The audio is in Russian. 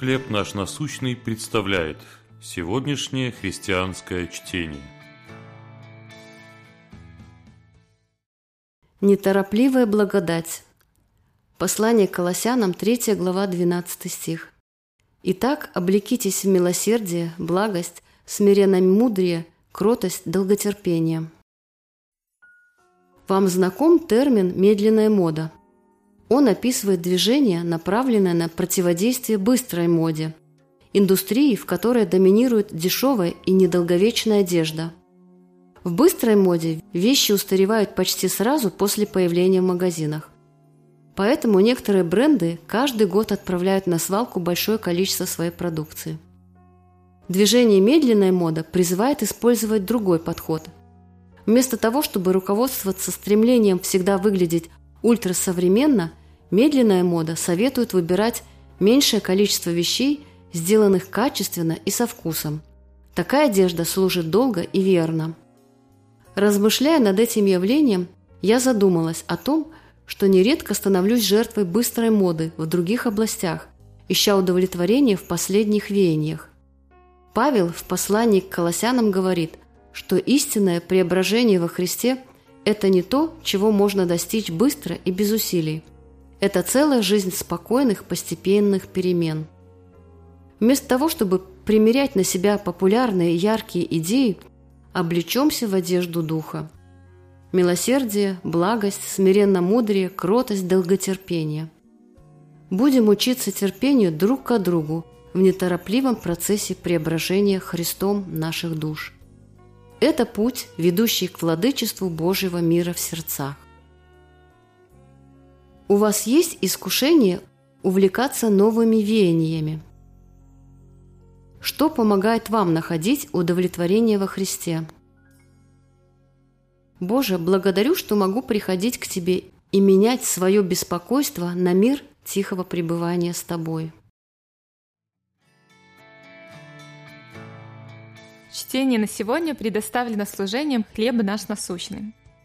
«Хлеб наш насущный» представляет сегодняшнее христианское чтение. Неторопливая благодать. Послание к Колоссянам, 3 глава, 12 стих. «Итак, облекитесь в милосердие, благость, смиренное мудрее, кротость, долготерпение». Вам знаком термин «медленная мода»? Он описывает движение, направленное на противодействие быстрой моде, индустрии, в которой доминирует дешевая и недолговечная одежда. В быстрой моде вещи устаревают почти сразу после появления в магазинах. Поэтому некоторые бренды каждый год отправляют на свалку большое количество своей продукции. Движение медленная мода призывает использовать другой подход. Вместо того, чтобы руководствоваться стремлением всегда выглядеть ультрасовременно, Медленная мода советует выбирать меньшее количество вещей, сделанных качественно и со вкусом. Такая одежда служит долго и верно. Размышляя над этим явлением, я задумалась о том, что нередко становлюсь жертвой быстрой моды в других областях, ища удовлетворение в последних веяниях. Павел в послании к Колоссянам говорит, что истинное преображение во Христе – это не то, чего можно достичь быстро и без усилий – это целая жизнь спокойных, постепенных перемен. Вместо того, чтобы примерять на себя популярные яркие идеи, облечемся в одежду духа. Милосердие, благость, смиренно мудрее, кротость, долготерпение. Будем учиться терпению друг к другу в неторопливом процессе преображения Христом наших душ. Это путь, ведущий к владычеству Божьего мира в сердцах. У вас есть искушение увлекаться новыми веяниями? Что помогает вам находить удовлетворение во Христе? Боже, благодарю, что могу приходить к Тебе и менять свое беспокойство на мир тихого пребывания с Тобой. Чтение на сегодня предоставлено служением «Хлеб наш насущный».